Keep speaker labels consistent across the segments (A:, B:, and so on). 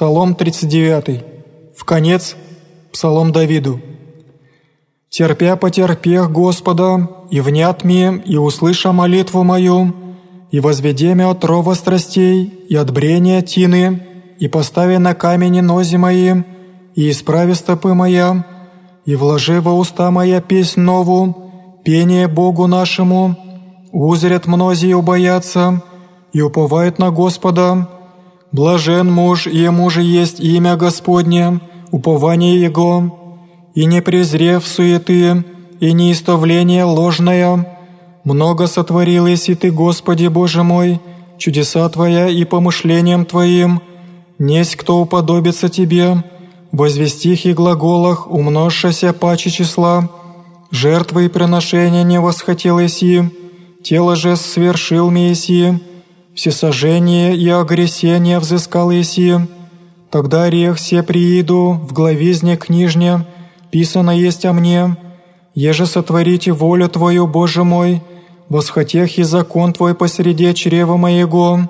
A: Псалом 39. В конец Псалом Давиду. «Терпя потерпех Господа, и внят мне, и услыша молитву мою, и возведе мне от рова страстей, и от брения тины, и постави на камени нози мои, и исправи стопы моя, и вложи во уста моя песнь нову, пение Богу нашему, узрят мнози и убоятся, и уповают на Господа, Блажен муж, и ему же есть имя Господне, упование Его, и не презрев суеты, и неистовление ложное. Много сотворил и Ты, Господи Боже мой, чудеса Твоя и помышлением Твоим. Несть кто уподобится Тебе, возвестих и глаголах, умножшася паче числа. Жертвы и приношения не восхотел Иси, тело же свершил Мессии, всесожжение и огресение взыскал Иси. Тогда орех се прииду в главизне книжне, писано есть о мне, еже сотворите волю Твою, Боже мой, восхотех и закон Твой посреди чрева моего.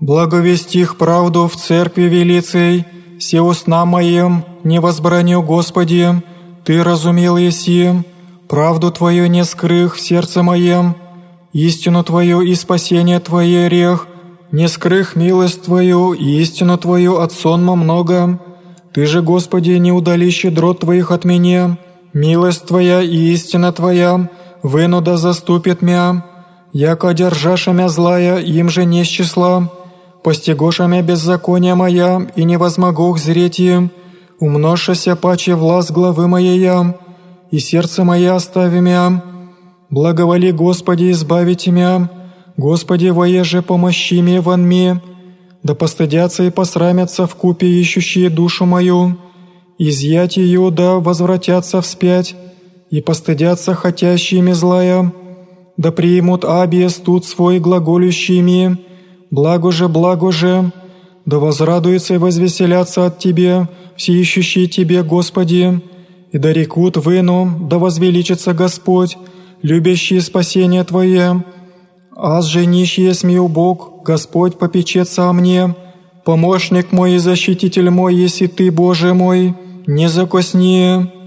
A: Благовестих правду в церкви велицей, все устна моим, не возбраню, Господи, Ты разумел еси, правду Твою не скрых в сердце моем, истину Твою и спасение Твое рех, не скрых милость Твою и истину Твою от сонма много. Ты же, Господи, не удали щедрот Твоих от меня, милость Твоя и истина Твоя, вынуда заступит мя, яко одержаша мя злая, им же не с числа, постигоша мя беззакония моя, и не возмогу зреть им, умножшася паче власть главы моей, и сердце мое остави мя, Благоволи, Господи, избавите мя, Господи, воеже помощи мне вон мне, да постыдятся и посрамятся в купе ищущие душу мою, изъять ее, да возвратятся вспять, и постыдятся хотящими злая, да примут абия студ свой глаголющими, благо же, благо же, да возрадуются и возвеселятся от Тебе, все ищущие Тебе, Господи, и да рекут выну, да возвеличится Господь, любящие спасение Твое. Аз же нищий смею Бог, Господь попечется о мне. Помощник мой и защититель мой, если Ты, Боже мой, не закосни.